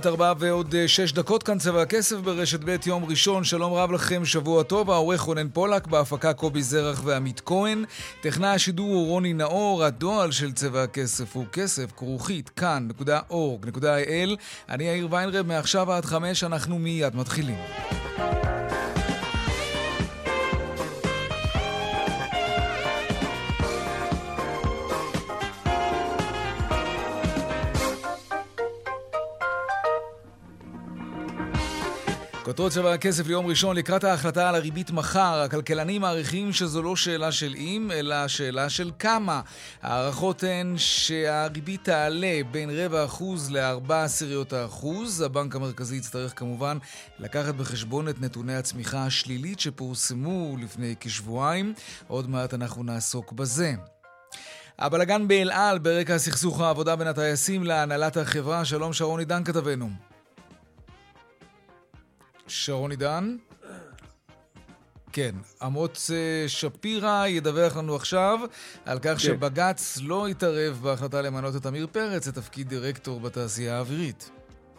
עוד מעט ארבעה ועוד אה, שש דקות כאן צבע הכסף ברשת ב' יום ראשון. שלום רב לכם, שבוע טוב. העורך רונן פולק, בהפקה קובי זרח ועמית כהן. טכנאי השידור הוא רוני נאור. הדועל של צבע הכסף הוא כסף, כרוכית, כאן.org.il. אני יאיר ויינרב, מעכשיו עד חמש אנחנו מיד מתחילים. כותרות צבע הכסף ליום ראשון לקראת ההחלטה על הריבית מחר. הכלכלנים מעריכים שזו לא שאלה של אם, אלא שאלה של כמה. ההערכות הן שהריבית תעלה בין רבע אחוז לארבע עשיריות האחוז. הבנק המרכזי יצטרך כמובן לקחת בחשבון את נתוני הצמיחה השלילית שפורסמו לפני כשבועיים. עוד מעט אנחנו נעסוק בזה. הבלגן באל על ברקע סכסוך העבודה בין הטייסים להנהלת החברה. שלום שרון עידן כתבנו. שרון עידן? כן, אמוץ אה, שפירא ידווח לנו עכשיו על כך כן. שבג"ץ לא יתערב בהחלטה למנות את עמיר פרץ לתפקיד דירקטור בתעשייה האווירית.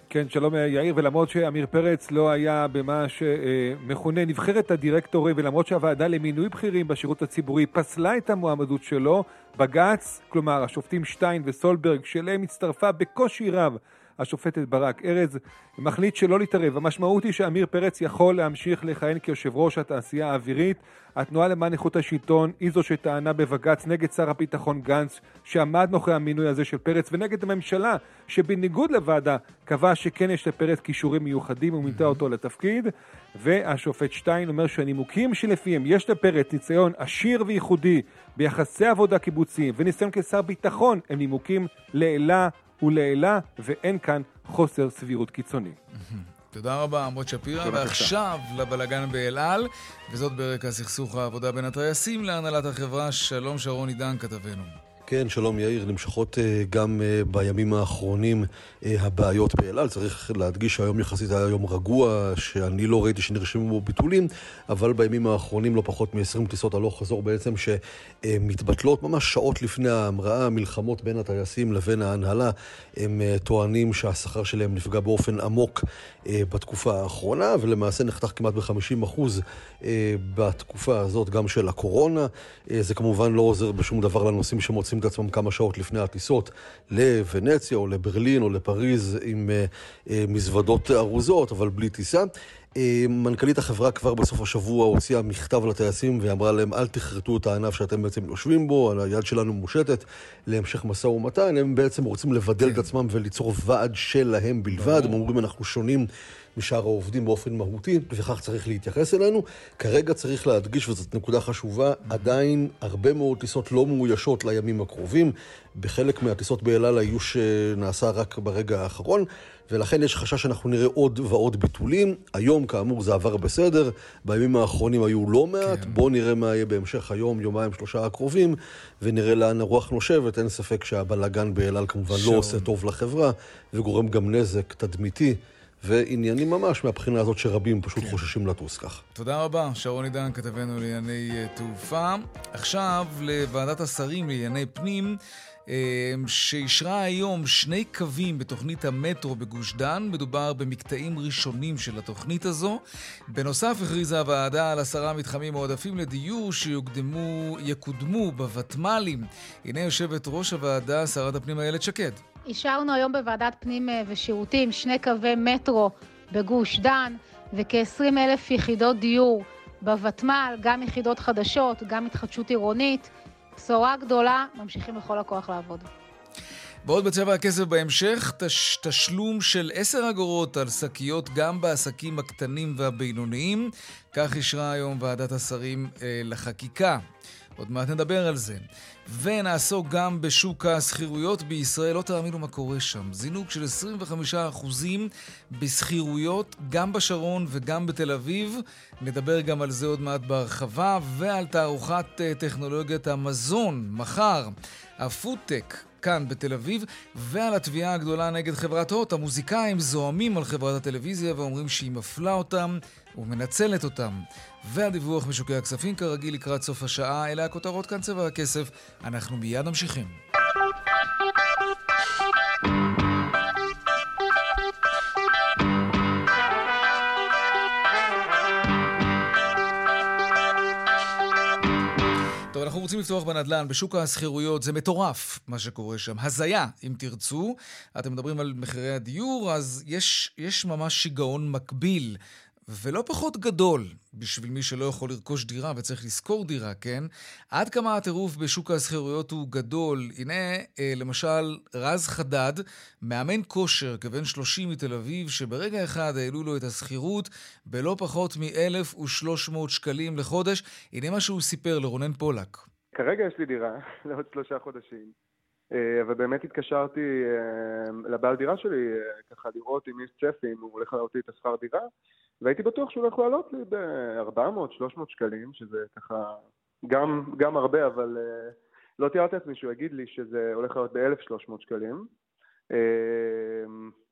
כן, שלום יאיר, ולמרות שעמיר פרץ לא היה במה שמכונה נבחרת הדירקטורים, ולמרות שהוועדה למינוי בכירים בשירות הציבורי פסלה את המועמדות שלו, בג"ץ, כלומר השופטים שטיין וסולברג, שאליהם הצטרפה בקושי רב השופטת ברק ארז מחליט שלא להתערב. המשמעות היא שעמיר פרץ יכול להמשיך לכהן כיושב ראש התעשייה האווירית. התנועה למען איכות השלטון היא זו שטענה בבג"ץ נגד שר הביטחון גנץ שעמד מאחורי המינוי הזה של פרץ ונגד הממשלה שבניגוד לוועדה קבע שכן יש לפרץ כישורים מיוחדים ומינתה אותו לתפקיד והשופט שטיין אומר שהנימוקים שלפיהם יש לפרץ ניסיון עשיר וייחודי ביחסי עבודה קיבוציים וניסיון כשר ביטחון הם נימוקים לעילה ולעילה, ואין כאן חוסר סבירות קיצוני. תודה רבה, עמוד שפירא. ועכשיו לבלגן באל על, וזאת ברקע סכסוך העבודה בין הטייסים להנהלת החברה. שלום שרון עידן, כתבנו. כן, שלום יאיר, נמשכות אה, גם אה, בימים האחרונים אה, הבעיות באל על. צריך להדגיש שהיום יחסית היה יום רגוע, שאני לא ראיתי שנרשמו בו ביטולים, אבל בימים האחרונים לא פחות מ-20 טיסות הלוך חזור בעצם שמתבטלות ממש שעות לפני ההמראה, מלחמות בין הטייסים לבין ההנהלה. הם טוענים שהשכר שלהם נפגע באופן עמוק בתקופה האחרונה, ולמעשה נחתך כמעט ב-50% בתקופה הזאת גם של הקורונה. זה כמובן לא עוזר בשום דבר לנושאים שמוצאים את עצמם כמה שעות לפני הטיסות לוונציה או לברלין או לפריז עם uh, uh, מזוודות ארוזות, אבל בלי טיסה. Uh, מנכ"לית החברה כבר בסוף השבוע הוציאה מכתב לטייסים ואמרה להם אל תכרתו את הענף שאתם בעצם יושבים בו, היד שלנו מושטת להמשך משא ומתן, הם בעצם רוצים לבדל כן. את עצמם וליצור ועד שלהם בלבד, הם אומרים אנחנו שונים משאר העובדים באופן מהותי, וכך צריך להתייחס אלינו. כרגע צריך להדגיש, וזאת נקודה חשובה, עדיין הרבה מאוד טיסות לא מאוישות לימים הקרובים. בחלק מהטיסות באל על האיוש נעשה רק ברגע האחרון. ולכן יש חשש שאנחנו נראה עוד ועוד ביטולים. היום, כאמור, זה עבר בסדר, בימים האחרונים היו לא מעט, כן. בואו נראה מה יהיה בהמשך היום, יומיים, שלושה הקרובים, ונראה לאן הרוח נושבת. אין ספק שהבלגן באל על כמובן שום. לא עושה טוב לחברה, וגורם גם נזק תדמיתי. ועניינים ממש מהבחינה הזאת שרבים פשוט כן. חוששים לטוס כך. תודה רבה, שרון עידן, כתבנו לענייני אה, תעופה. עכשיו לוועדת השרים לענייני פנים. אה, שאישרה היום שני קווים בתוכנית המטרו בגוש דן. מדובר במקטעים ראשונים של התוכנית הזו. בנוסף הכריזה הוועדה על עשרה מתחמים מועדפים לדיור שיקודמו בוותמ"לים. הנה יושבת ראש הוועדה, שרת הפנים איילת שקד. אישרנו היום בוועדת פנים אה, ושירותים שני קווי מטרו בגוש דן וכ-20 אלף יחידות דיור בוותמ"ל, גם יחידות חדשות, גם התחדשות עירונית. בשורה גדולה, ממשיכים בכל הכוח לעבוד. ועוד בצבע הכסף בהמשך, תש, תשלום של 10 אגורות על שקיות גם בעסקים הקטנים והבינוניים. כך אישרה היום ועדת השרים אה, לחקיקה. עוד מעט נדבר על זה. ונעסוק גם בשוק השכירויות בישראל, לא תאמינו מה קורה שם. זינוק של 25% בשכירויות, גם בשרון וגם בתל אביב. נדבר גם על זה עוד מעט בהרחבה, ועל תערוכת אה, טכנולוגיית המזון, מחר. הפודטק כאן בתל אביב, ועל התביעה הגדולה נגד חברת הוט. המוזיקאים זועמים על חברת הטלוויזיה ואומרים שהיא מפלה אותם ומנצלת אותם. והדיווח משוקי הכספים כרגיל לקראת סוף השעה, אלה הכותרות כאן צבע הכסף. אנחנו מיד ממשיכים. אנחנו רוצים לפתוח בנדל"ן, בשוק השכירויות, זה מטורף מה שקורה שם. הזיה, אם תרצו. אתם מדברים על מחירי הדיור, אז יש, יש ממש שיגעון מקביל. ולא פחות גדול בשביל מי שלא יכול לרכוש דירה וצריך לשכור דירה, כן? עד כמה הטירוף בשוק השכירויות הוא גדול. הנה, אה, למשל, רז חדד, מאמן כושר כבן 30 מתל אביב, שברגע אחד העלו לו את השכירות בלא פחות מ-1,300 שקלים לחודש. הנה מה שהוא סיפר לרונן פולק. כרגע יש לי דירה לעוד שלושה חודשים, אה, אבל באמת התקשרתי אה, לבעל דירה שלי ככה לראות אם יש צפי, אם הוא הולך לי את השכר דירה. והייתי בטוח שהוא הולך לעלות לי ב-400-300 שקלים, שזה ככה גם, גם הרבה, אבל uh, לא תיארתי לעצמי שהוא יגיד לי שזה הולך לעלות ב-1,300 שקלים. Uh,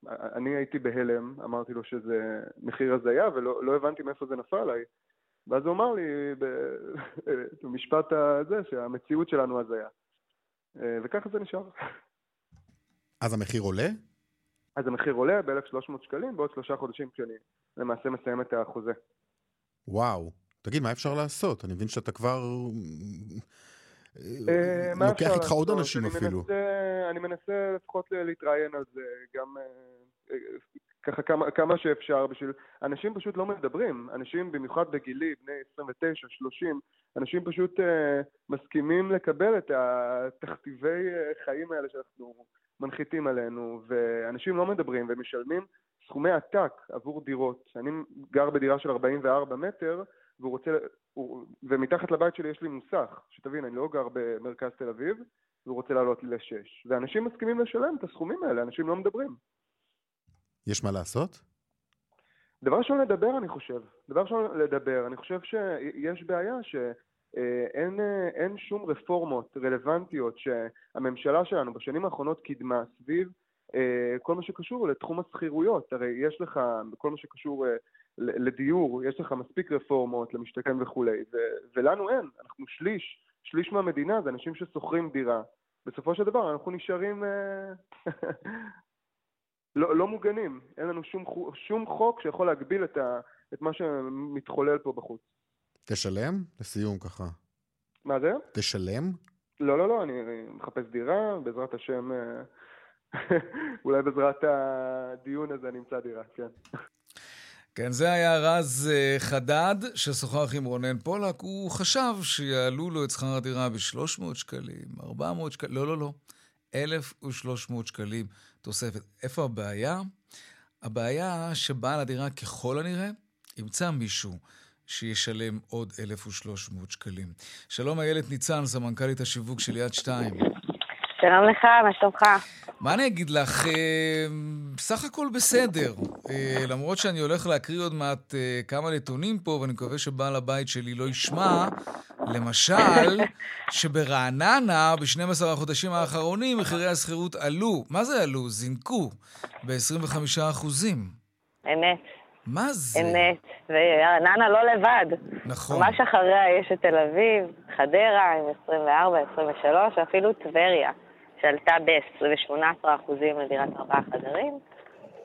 אני הייתי בהלם, אמרתי לו שזה מחיר הזיה ולא לא הבנתי מאיפה זה נפל עליי. ואז הוא אמר לי במשפט הזה שהמציאות שלנו הזיה. וככה זה נשאר. אז המחיר עולה? אז המחיר עולה ב-1,300 שקלים בעוד שלושה חודשים כשאני למעשה מסיים את החוזה. וואו. תגיד, מה אפשר לעשות? אני מבין שאתה כבר... אה, לוקח איתך עוד אנשים אפילו. אני מנסה לפחות להתראיין על זה, גם אה, ככה כמה, כמה שאפשר בשביל... אנשים פשוט לא מדברים, אנשים במיוחד בגילי, בני 29, 30, אנשים פשוט מסכימים לקבל את התכתיבי חיים האלה שאנחנו מנחיתים עלינו, ואנשים לא מדברים ומשלמים סכומי עתק עבור דירות. אני גר בדירה של 44 מטר, והוא רוצה, הוא, ומתחת לבית שלי יש לי מוסך, שתבין, אני לא גר במרכז תל אביב, והוא רוצה לעלות לי לשש. ואנשים מסכימים לשלם את הסכומים האלה, אנשים לא מדברים. יש מה לעשות? דבר ראשון לדבר, אני חושב. דבר ראשון לדבר. אני חושב שיש בעיה שאין אין שום רפורמות רלוונטיות שהממשלה שלנו בשנים האחרונות קידמה סביב אה, כל מה שקשור לתחום השכירויות, הרי יש לך, בכל מה שקשור אה, לדיור, יש לך מספיק רפורמות למשתכן וכולי, ו- ולנו אין, אנחנו שליש, שליש מהמדינה זה אנשים ששוכרים דירה. בסופו של דבר אנחנו נשארים אה, לא, לא מוגנים, אין לנו שום, שום חוק שיכול להגביל את, ה, את מה שמתחולל פה בחוץ. תשלם? לסיום ככה. מה זה? תשלם? לא, לא, לא, אני מחפש דירה, בעזרת השם אולי בעזרת הדיון הזה נמצא דירה, כן. כן, זה היה רז אה, חדד ששוחח עם רונן פולק. הוא חשב שיעלו לו את שכר הדירה ב-300 שקלים, 400 שקלים, לא, לא, לא. 1,300 שקלים תוספת. איפה הבעיה? הבעיה שבעל הדירה ככל הנראה ימצא מישהו שישלם עוד 1,300 שקלים. שלום איילת ניצן, סמנכ"לית השיווק של יד 2. שלום לך, מה שלומך? מה אני אגיד לך? אה, בסך הכל בסדר. אה, למרות שאני הולך להקריא עוד מעט אה, כמה נתונים פה, ואני מקווה שבעל הבית שלי לא ישמע. למשל, שברעננה, ב-12 החודשים האחרונים, מחירי השכירות עלו. מה זה עלו? זינקו ב-25 אחוזים. אמת. מה זה? אמת. ורעננה לא לבד. נכון. ממש אחריה יש את תל אביב, חדרה עם 24, 23, ואפילו טבריה. שעלתה ב-18% לדירת ארבעה חדרים.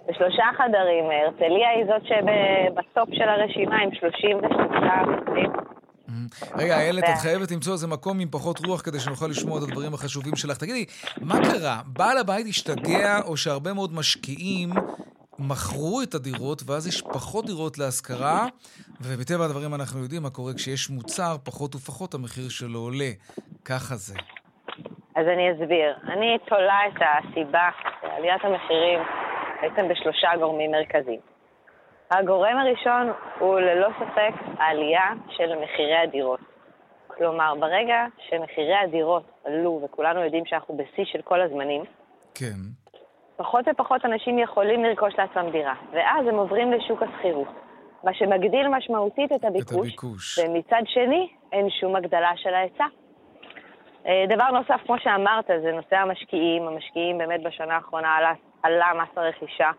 בשלושה חדרים, הרצליה היא זאת שבסוף של הרשימה עם 33%. Mm-hmm. רגע, איילת, את חייבת למצוא איזה מקום עם פחות רוח כדי שנוכל לשמוע את הדברים החשובים שלך. תגידי, מה קרה? בעל הבית השתגע, או שהרבה מאוד משקיעים מכרו את הדירות, ואז יש פחות דירות להשכרה, ומטבע הדברים אנחנו יודעים מה קורה כשיש מוצר, פחות ופחות המחיר שלו עולה. ככה זה. אז אני אסביר. אני תולה את הסיבה לעליית המחירים בעצם בשלושה גורמים מרכזיים. הגורם הראשון הוא ללא ספק העלייה של מחירי הדירות. כלומר, ברגע שמחירי הדירות עלו, וכולנו יודעים שאנחנו בשיא של כל הזמנים, כן. פחות ופחות אנשים יכולים לרכוש לעצמם דירה, ואז הם עוברים לשוק השכירות, מה שמגדיל משמעותית את הביקוש, את הביקוש. ומצד שני, אין שום הגדלה של ההיצע. אה, דבר נוסף, כמו שאמרת, זה נושא המשקיעים. המשקיעים באמת בשנה האחרונה עלה, עלה מס הרכישה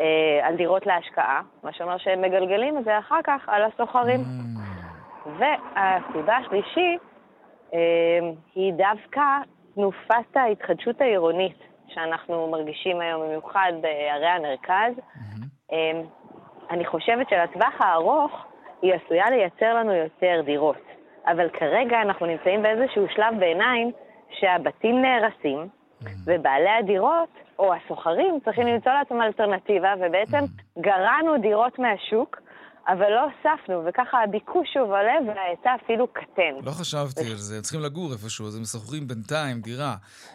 אה, על דירות להשקעה, מה שאומר שהם מגלגלים את זה אחר כך על הסוחרים. Mm. והסיבה השלישית אה, היא דווקא תנופת ההתחדשות העירונית שאנחנו מרגישים היום, במיוחד בערי המרכז. Mm-hmm. אני חושבת שלטווח הארוך היא עשויה לייצר לנו יותר דירות. אבל כרגע אנחנו נמצאים באיזשהו שלב ביניים שהבתים נהרסים, mm-hmm. ובעלי הדירות, או הסוחרים, צריכים למצוא לעצמם אלטרנטיבה, ובעצם mm-hmm. גרענו דירות מהשוק, אבל לא הוספנו, וככה הביקוש שוב עולה וההיצע אפילו קטן. לא חשבתי על זה, צריכים לגור איפשהו, אז הם שוכרים בינתיים דירה,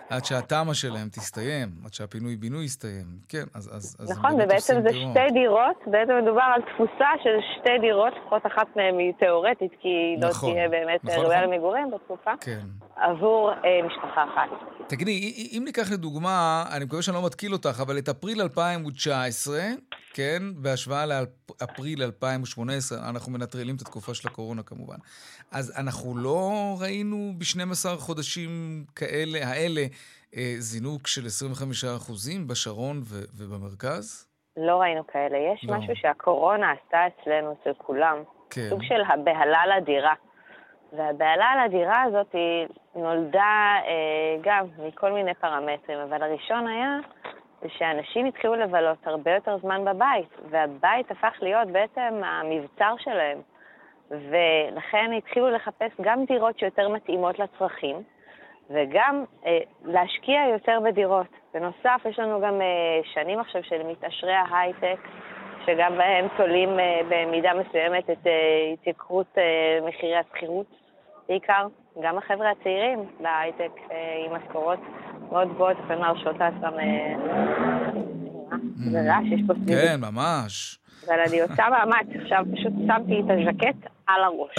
עד שהתמ"א שלהם תסתיים, עד שהפינוי-בינוי יסתיים. כן, אז... אז, אז נכון, ובעצם זה דירות. שתי דירות, בעצם מדובר על תפוסה של שתי דירות, לפחות אחת מהן היא תיאורטית, כי היא לא נכון, לא תהיה באמת נכון, ראויה נכון. למגורים בתקופה, כן. עבור אה, משפחה אחת. תגידי, אם ניקח לדוגמה, אני מקווה שאני לא מתקיל אותך, אבל את אפריל 2019, כן, בהשוואה לאפריל 2018, אנחנו מנטרלים את התקופה של הקורונה כמובן. אז אנחנו לא ראינו ב-12 חודשים כאלה, האלה, אה, זינוק של 25% בשרון ו- ובמרכז? לא ראינו כאלה. יש לא. משהו שהקורונה עשתה אצלנו, אצל כולם. כן. סוג של הבהלה לדירה. והבהלה על הדירה הזאת היא נולדה אה, גם מכל מיני פרמטרים, אבל הראשון היה זה שאנשים התחילו לבלות הרבה יותר זמן בבית, והבית הפך להיות בעצם המבצר שלהם. ולכן התחילו לחפש גם דירות שיותר מתאימות לצרכים, וגם אה, להשקיע יותר בדירות. בנוסף, יש לנו גם אה, שנים עכשיו של מתעשרי ההייטק, שגם בהם תולים אה, במידה מסוימת את אה, התייקרות אה, מחירי השכירות בעיקר. גם החבר'ה הצעירים בהייטק אה, עם משכורות מאוד גבוהות, לפעמים להרשות לעצמם... אה, זה רעש, יש פה סביבי. כן, ממש. אבל אני עושה מאמץ, עכשיו פשוט שמתי את הז'קט על הראש.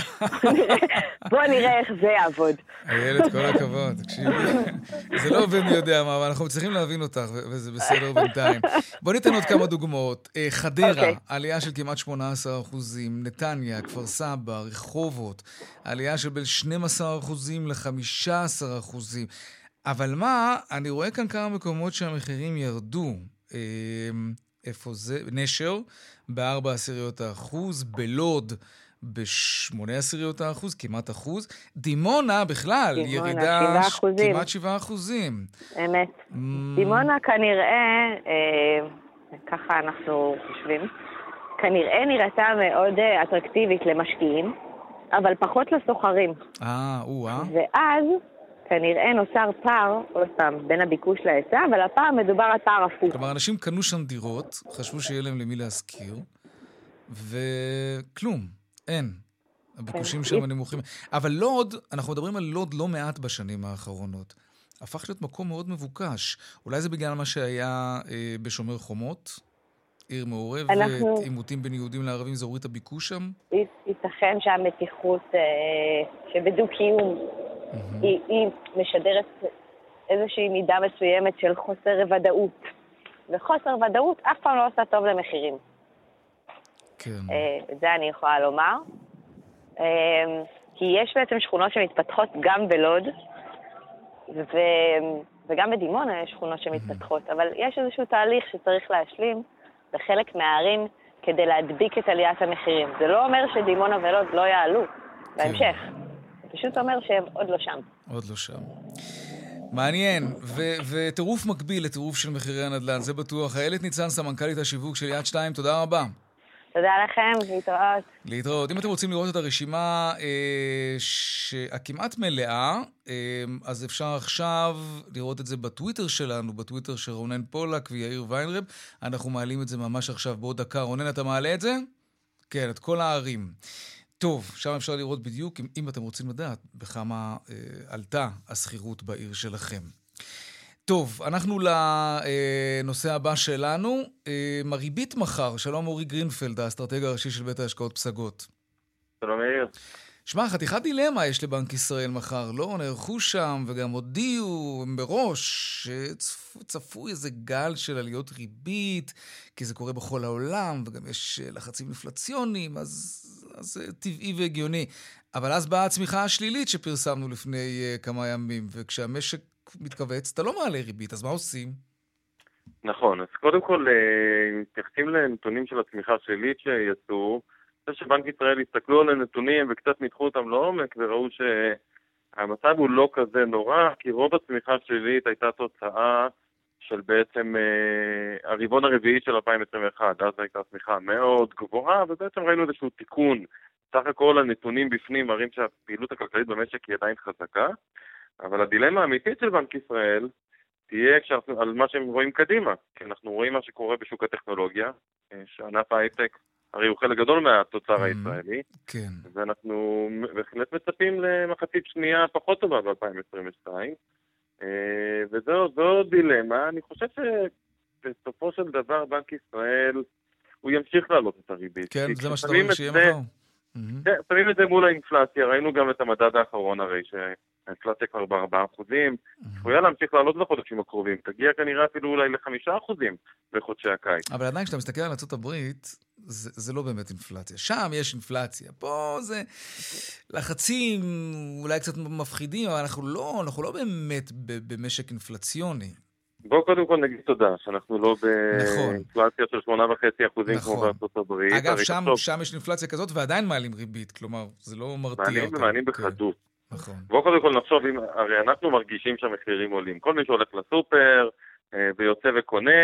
בוא נראה איך זה יעבוד. איילת, כל הכבוד, תקשיבי. זה לא עובד מי יודע מה, אבל אנחנו צריכים להבין אותך, וזה בסדר בינתיים. בוא ניתן עוד כמה דוגמאות. אה, חדרה, אוקיי. עלייה של כמעט 18 אחוזים. נתניה, כפר סבא, רחובות, עלייה של בין 12 אחוזים ל-15 אחוזים. אבל מה, אני רואה כאן כמה מקומות שהמחירים ירדו. אה, איפה זה? נשר, ב-4 עשיריות האחוז, בלוד, ב-8 עשיריות האחוז, כמעט אחוז. דימונה בכלל, דימונה, ירידה 7 כמעט 7 אחוזים. אמת. Mm. דימונה כנראה, אה, ככה אנחנו חושבים, כנראה נראתה מאוד אה, אטרקטיבית למשקיעים, אבל פחות לסוחרים. אה, או-אה. ואז כנראה נוצר פער, עוד פעם, בין הביקוש להיצע, אבל הפעם מדובר על פער הפוך. כלומר, אנשים קנו שם דירות, חשבו שיהיה להם למי להשכיר, וכלום, אין. הביקושים. שם נמוכים. אבל לוד, אנחנו מדברים על לוד לא מעט בשנים האחרונות. הפך להיות מקום מאוד מבוקש. אולי זה בגלל מה שהיה אה, בשומר חומות? עיר מעורבת, אנחנו... עימותים בין יהודים לערבים, זה הוריד את הביקוש שם? ייתכן שהמתיחות אה, שבדו-קיום mm-hmm. היא, היא משדרת איזושהי מידה מסוימת של חוסר ודאות. וחוסר ודאות אף פעם לא עושה טוב למחירים. כן. אה, את זה אני יכולה לומר. אה, כי יש בעצם שכונות שמתפתחות גם בלוד, ו... וגם בדימונה יש שכונות שמתפתחות, mm-hmm. אבל יש איזשהו תהליך שצריך להשלים בחלק מהערים כדי להדביק את עליית המחירים. זה לא אומר שדימונה ולוד לא יעלו כן. פשוט אומר שהם עוד לא שם. עוד לא שם. מעניין, וטירוף מקביל לטירוף של מחירי הנדל"ן, זה בטוח. איילת ניצן, סמנכ"לית השיווק של יד 2, תודה רבה. תודה לכם, להתראות. להתראות. אם אתם רוצים לראות את הרשימה אה, הכמעט מלאה, אה, אז אפשר עכשיו לראות את זה בטוויטר שלנו, בטוויטר של רונן פולק ויאיר ויינרב. אנחנו מעלים את זה ממש עכשיו בעוד דקה. רונן, אתה מעלה את זה? כן, את כל הערים. טוב, שם אפשר לראות בדיוק, אם, אם אתם רוצים לדעת, בכמה אה, עלתה השכירות בעיר שלכם. טוב, אנחנו לנושא הבא שלנו. אה, הריבית מחר, שלום אורי גרינפלד, האסטרטג הראשי של בית ההשקעות פסגות. שלום יאיר. שמע, חתיכת דילמה יש לבנק ישראל מחר, לא? נערכו שם וגם הודיעו מראש שצפוי איזה גל של עליות ריבית, כי זה קורה בכל העולם, וגם יש לחצים אינפלציוניים, אז, אז זה טבעי והגיוני. אבל אז באה הצמיחה השלילית שפרסמנו לפני uh, כמה ימים, וכשהמשק מתכווץ, אתה לא מעלה ריבית, אז מה עושים? נכון, אז קודם כל, אה, מתייחסים לנתונים של הצמיחה השלילית שיצאו, חושב שבנק ישראל הסתכלו על הנתונים וקצת ניתחו אותם לעומק וראו שהמצב הוא לא כזה נורא, כי רוב הצמיחה השלילית הייתה תוצאה של בעצם אה, הרבעון הרביעי של 2021, אז הייתה צמיחה מאוד גבוהה, ובעצם ראינו איזשהו תיקון. סך הכל הנתונים בפנים מראים שהפעילות הכלכלית במשק היא עדיין חזקה, אבל הדילמה האמיתית של בנק ישראל תהיה כשאנחנו, על מה שהם רואים קדימה, כי אנחנו רואים מה שקורה בשוק הטכנולוגיה, אה, שענף ההייטק הרי הוא חלק גדול מהתוצר mm-hmm. הישראלי, כן. ואנחנו בהחלט מצפים למחצית שנייה פחות טובה ב-2022, אה, וזו דילמה. אני חושב שבסופו של דבר בנק ישראל, הוא ימשיך להעלות את הריבית. כן, זה מה שאתה אומר שיהיה מחר. כן, שמים את זה מול האינפלציה, ראינו גם את המדד האחרון הרי, האינפלציה כבר בארבעה אחוזים, צפויה להמשיך לעלות בחודשים הקרובים, תגיע כנראה אפילו אולי לחמישה אחוזים בחודשי הקיץ. אבל עדיין כשאתה מסתכל על ארה"ב, זה, זה לא באמת אינפלציה. שם יש אינפלציה, פה זה לחצים אולי קצת מפחידים, אבל אנחנו לא, אנחנו לא באמת במשק אינפלציוני. בואו קודם כל נגיד תודה, שאנחנו לא באינפלציה נכון. של שמונה וחצי אחוזים נכון. כמו בארצות הברית. אגב, שם, שם יש אינפלציה כזאת ועדיין מעלים ריבית, כלומר, זה לא מרתיע אותם. מעלים ומעלים כן. בחדות. נכון. בואו קודם כל נחשוב, אם, הרי אנחנו מרגישים שהמחירים עולים. כל מי שהולך לסופר אה, ויוצא וקונה,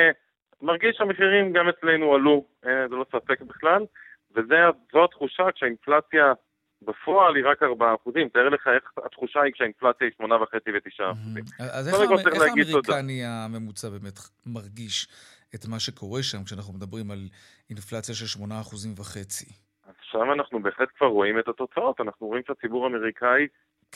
מרגיש שהמחירים גם אצלנו עלו, אה, זה לא ספק בכלל, וזו התחושה כשהאינפלציה בפועל היא רק 4 אחוזים. תאר לך איך התחושה היא כשהאינפלציה היא 8.5 ו-9 אחוזים. אז איך, איך האמריקני הממוצע באמת מרגיש את מה שקורה שם כשאנחנו מדברים על אינפלציה של 8 אחוזים וחצי? אז שם אנחנו בהחלט כבר רואים את התוצאות. אנחנו רואים שהציבור האמריקאי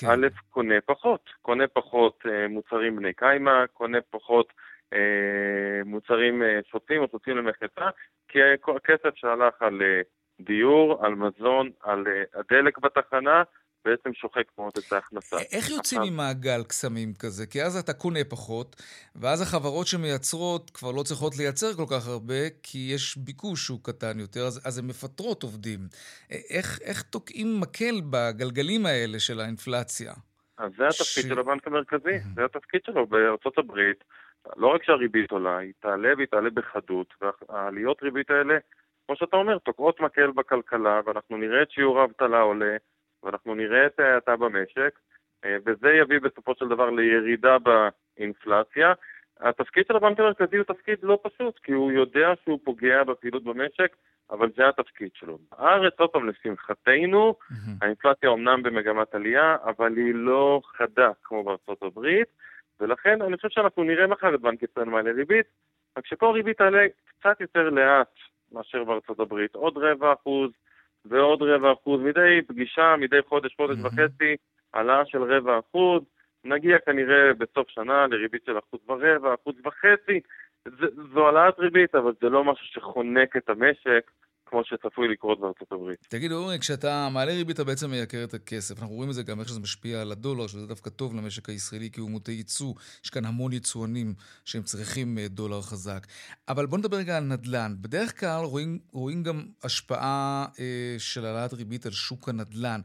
כן. א', קונה פחות. קונה פחות אה, מוצרים בני קיימא, קונה פחות אה, מוצרים אה, שוטים או שוטים למחצה, כי הכסף שהלך על אה, דיור, על מזון, על הדלק בתחנה, בעצם שוחק מאוד את ההכנסה. איך יוצאים ממעגל קסמים כזה? כי אז אתה קונה פחות, ואז החברות שמייצרות כבר לא צריכות לייצר כל כך הרבה, כי יש ביקוש שהוא קטן יותר, אז, אז הן מפטרות עובדים. איך, איך תוקעים מקל בגלגלים האלה של האינפלציה? אז זה התפקיד ש... של הבנק המרכזי, זה התפקיד שלו בארצות הברית. לא רק שהריבית עולה, היא תעלה והיא תעלה בחדות, והעליות ריבית האלה, כמו שאתה אומר, תוקעות מקל בכלכלה, ואנחנו נראה את שיעור האבטלה עולה, ואנחנו נראה את ההאטה במשק, אה, וזה יביא בסופו של דבר לירידה באינפלציה. התפקיד של הבנק המרכזי הוא תפקיד לא פשוט, כי הוא יודע שהוא פוגע בפעילות במשק, אבל זה התפקיד שלו. בארץ, עוד פעם, לשמחתנו, mm-hmm. האינפלציה אומנם במגמת עלייה, אבל היא לא חדה כמו בארצות הברית, ולכן אני חושב שאנחנו נראה מחר את בנק ישראל מעלה ריבית, רק שפה הריבית תעלה קצת יותר לאט מאשר בארצות הברית, עוד רבע אחוז ועוד רבע אחוז, מדי פגישה, מדי חודש, חודש mm-hmm. וחצי, העלאה של רבע אחוז, נגיע כנראה בסוף שנה לריבית של אחוז ורבע, אחוז וחצי, זו העלאת ריבית, אבל זה לא משהו שחונק את המשק. כמו שצפוי לקרות בארצות הברית. תגיד, אורי, כשאתה מעלה ריבית אתה בעצם מייקר את הכסף. אנחנו רואים את זה גם איך שזה משפיע על הדולר, שזה דווקא טוב למשק הישראלי, כי הוא מוטה ייצוא. יש כאן המון יצואנים שהם צריכים אה, דולר חזק. אבל בוא נדבר רגע על נדל"ן. בדרך כלל רואים, רואים גם השפעה אה, של העלאת ריבית על שוק הנדל"ן.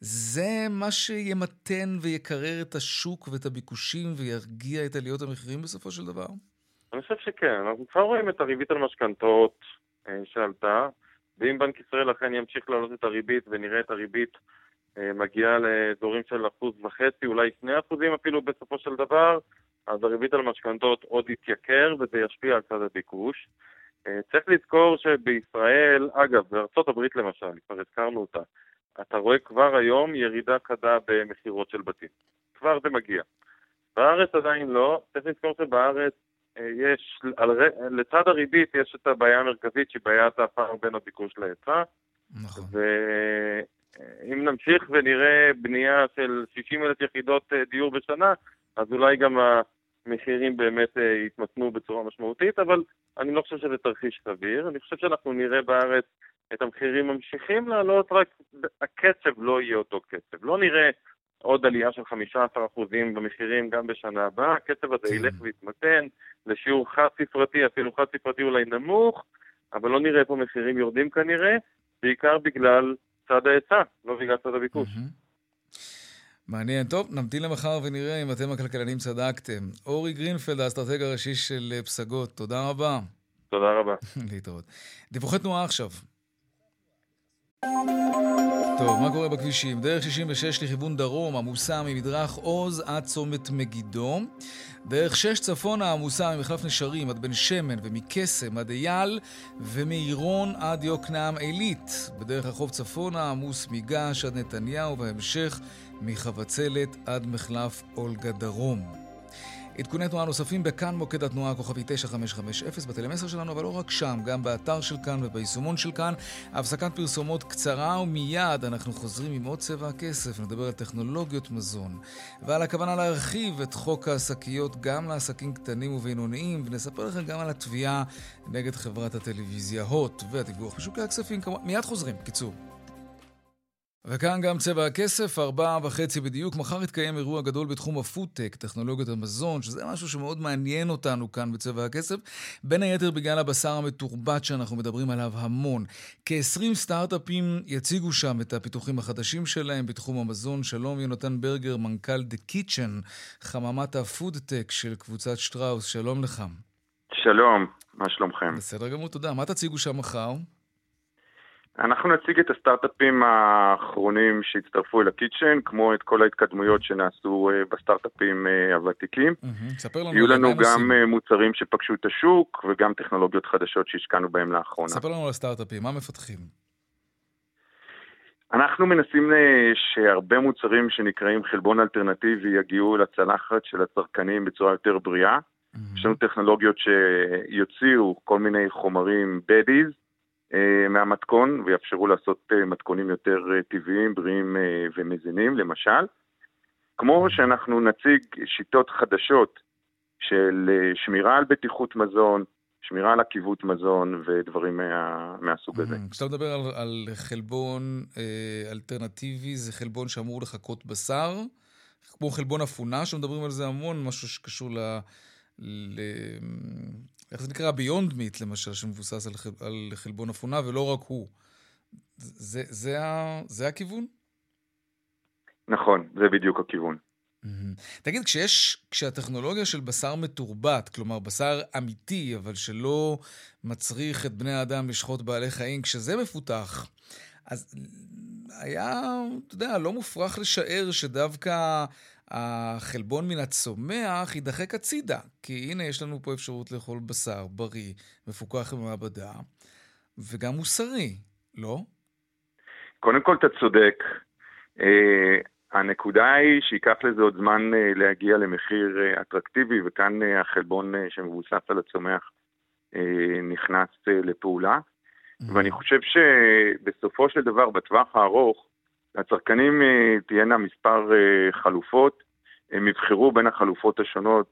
זה מה שימתן ויקרר את השוק ואת הביקושים וירגיע את עליות המחירים בסופו של דבר? אני חושב שכן. אנחנו כבר רואים את הריבית על משכנתאות אה, שעלתה. ואם בנק ישראל אכן ימשיך להעלות את הריבית ונראה את הריבית אה, מגיעה לאזורים של אחוז וחצי, אולי שני אחוזים אפילו בסופו של דבר, אז הריבית על משכנתות עוד יתייקר וזה ישפיע על צד הביקוש. אה, צריך לזכור שבישראל, אגב, בארצות הברית למשל, כבר הזכרנו אותה, אתה רואה כבר היום ירידה חדה במכירות של בתים. כבר זה מגיע. בארץ עדיין לא, צריך לזכור שבארץ יש, על, לצד הריבית יש את הבעיה המרכזית שהיא בעיית הפער בין הביקוש להיצע. נכון. ואם נמשיך ונראה בנייה של 60 אלף יחידות אה, דיור בשנה, אז אולי גם המחירים באמת אה, יתמתנו בצורה משמעותית, אבל אני לא חושב שזה תרחיש סביר. אני חושב שאנחנו נראה בארץ את המחירים ממשיכים לעלות, רק הקצב לא יהיה אותו קצב. לא נראה עוד עלייה של 15% במחירים גם בשנה הבאה, הקצב הזה כן. ילך ויתמתן לשיעור חד-ספרתי, אפילו חד-ספרתי אולי נמוך, אבל לא נראה פה מחירים יורדים כנראה, בעיקר בגלל צד ההיצע, לא בגלל צד הביקוש. מעניין. טוב, נמתין למחר ונראה אם אתם הכלכלנים צדקתם. אורי גרינפלד, האסטרטג הראשי של פסגות, תודה רבה. תודה רבה. להתראות. דיווחי תנועה עכשיו. טוב, מה קורה בכבישים? דרך 66 לכיוון דרום עמוסה ממדרך עוז עד צומת מגידו. דרך 6 צפונה עמוסה ממחלף נשרים עד בן שמן ומקסם עד אייל ומעירון עד יוקנעם עילית. בדרך החוף צפונה עמוס מגש עד נתניהו ובהמשך מחבצלת עד מחלף אולגה דרום. עדכוני תנועה נוספים בכאן מוקד התנועה הכוכבי 9550 בטלמסר שלנו, אבל לא רק שם, גם באתר של כאן וביישומון של כאן. הפסקת פרסומות קצרה ומיד אנחנו חוזרים עם עוד צבע הכסף, נדבר על טכנולוגיות מזון ועל הכוונה להרחיב את חוק השקיות גם לעסקים קטנים ובינוניים, ונספר לכם גם על התביעה נגד חברת הטלוויזיה הוט והדיווח בשוקי הכספים. מיד חוזרים, קיצור. וכאן גם צבע הכסף, ארבעה וחצי בדיוק. מחר יתקיים אירוע גדול בתחום הפודטק, טכנולוגיות המזון, שזה משהו שמאוד מעניין אותנו כאן בצבע הכסף, בין היתר בגלל הבשר המתורבת שאנחנו מדברים עליו המון. כ-20 סטארט-אפים יציגו שם את הפיתוחים החדשים שלהם בתחום המזון. שלום יונתן ברגר, מנכ"ל The Kitchen, חממת הפודטק של קבוצת שטראוס, שלום לך. שלום, מה שלומכם? בסדר גמור, תודה. מה תציגו שם מחר? אנחנו נציג את הסטארט-אפים האחרונים שהצטרפו אל הקיצ'ן, כמו את כל ההתקדמויות שנעשו אה, בסטארט-אפים אה, הוותיקים. ספר לנו יהיו לנו גם אה, מוצרים שפגשו את השוק וגם טכנולוגיות חדשות שהשקענו בהם לאחרונה. ספר לנו על הסטארט-אפים, מה מפתחים? אנחנו מנסים שהרבה מוצרים שנקראים חלבון אלטרנטיבי יגיעו לצלחת של הצרכנים בצורה יותר בריאה. יש לנו טכנולוגיות שיוציאו כל מיני חומרים בדיז, מהמתכון ויאפשרו לעשות אה, מתכונים יותר אה, טבעיים, בריאים ומזינים, למשל. כמו שאנחנו נציג שיטות חדשות של שמירה על בטיחות מזון, שמירה על עקיבות מזון ודברים מה, מהסוג הזה. כשאתה מדבר על, על חלבון אה, אלטרנטיבי, זה חלבון שאמור לחקות בשר, כמו חלבון אפונה, שמדברים על זה המון, משהו שקשור ל... ל... איך זה נקרא? ביונד מיט, למשל, שמבוסס על, חל... על חלבון אפונה, ולא רק הוא. זה, זה, ה... זה הכיוון? נכון, זה בדיוק הכיוון. Mm-hmm. תגיד, כשיש, כשהטכנולוגיה של בשר מתורבת, כלומר בשר אמיתי, אבל שלא מצריך את בני האדם לשחוט בעלי חיים, כשזה מפותח, אז היה, אתה יודע, לא מופרך לשער שדווקא החלבון מן הצומח יידחק הצידה. כי הנה, יש לנו פה אפשרות לאכול בשר בריא, מפוקח במעבדה, וגם מוסרי, לא? קודם כל, אתה צודק. Uh, הנקודה היא שייקח לזה עוד זמן uh, להגיע למחיר uh, אטרקטיבי, וכאן החלבון שמבוסס על הצומח נכנס לפעולה. Mm-hmm. ואני חושב שבסופו של דבר, בטווח הארוך, לצרכנים אה, תהיינה מספר אה, חלופות, הם יבחרו בין החלופות השונות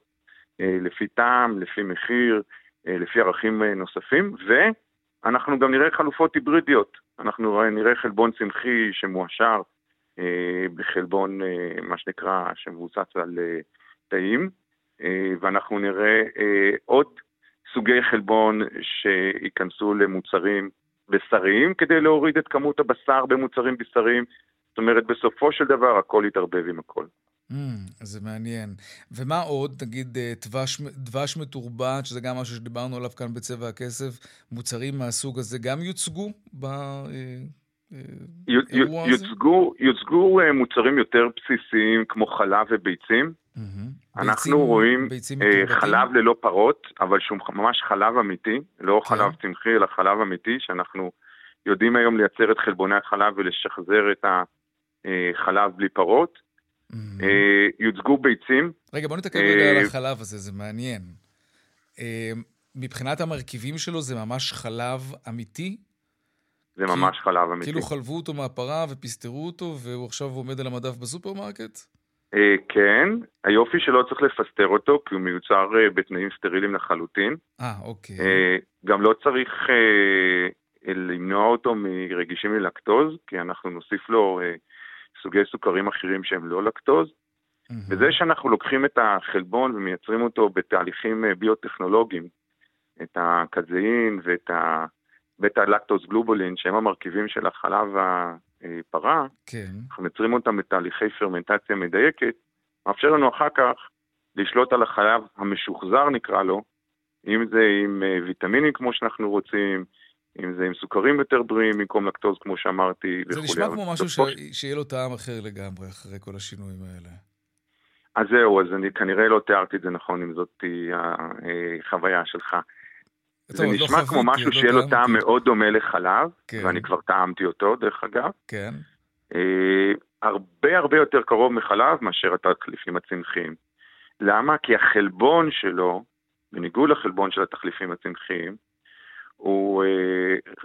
אה, לפי טעם, לפי מחיר, לפי ערכים נוספים, ואנחנו גם נראה חלופות היברידיות. אנחנו נראה חלבון צמחי שמואשר בחלבון, מה שנקרא, שמבוסס על תאים, ואנחנו נראה עוד סוגי חלבון שייכנסו למוצרים בשריים כדי להוריד את כמות הבשר במוצרים בשריים. זאת אומרת, בסופו של דבר הכל יתערבב עם הכל. Mm, זה מעניין. ומה עוד, נגיד אה, דבש, דבש מתורבת, שזה גם משהו שדיברנו עליו כאן בצבע הכסף, מוצרים מהסוג הזה גם יוצגו באירוע אה, אה, יוצגו, יוצגו מוצרים יותר בסיסיים כמו חלב וביצים. Mm-hmm. אנחנו ביצים, רואים ביצים חלב ללא פרות, אבל שהוא ממש חלב אמיתי, לא כן. חלב צמחי, אלא חלב אמיתי, שאנחנו יודעים היום לייצר את חלבוני החלב ולשחזר את החלב בלי פרות. Mm-hmm. יוצגו ביצים. רגע, בוא נתקן רגע על החלב הזה, זה מעניין. מבחינת המרכיבים שלו זה ממש חלב אמיתי? זה ממש חלב אמיתי. כאילו חלבו אותו מהפרה ופסטרו אותו, והוא עכשיו עומד על המדף בסופרמרקט? אה, כן, היופי שלא צריך לפסטר אותו, כי הוא מיוצר אה, בתנאים סטריליים לחלוטין. אה, אוקיי. גם לא צריך למנוע אותו מרגישים ללקטוז, כי אנחנו נוסיף לו אה, סוגי סוכרים אחרים שהם לא לקטוז. Mm-hmm. וזה שאנחנו לוקחים את החלבון ומייצרים אותו בתהליכים אה, ביוטכנולוגיים, את הקזאין ואת הבטא לקטוז גלובולין, שהם המרכיבים של החלב הפרה, כן. אנחנו מייצרים אותם בתהליכי פרמנטציה מדייקת, מאפשר לנו אחר כך לשלוט על החלב המשוחזר נקרא לו, אם זה עם אה, ויטמינים כמו שאנחנו רוצים, אם זה עם סוכרים יותר בריאים במקום לקטוז כמו שאמרתי זה וכולי. נשמע כמו משהו ש... שיהיה לו טעם אחר לגמרי אחרי כל השינויים האלה. אז זהו, אז אני כנראה לא תיארתי את זה נכון, אם זאת החוויה שלך. זה לא נשמע כמו חוויתי, משהו לא שיהיה לו. טעם מאוד דומה לחלב, כן. ואני כבר טעמתי אותו דרך אגב. כן. אה, הרבה הרבה יותר קרוב מחלב מאשר התחליפים הצמחיים. למה? כי החלבון שלו, בניגוד לחלבון של התחליפים הצמחיים, הוא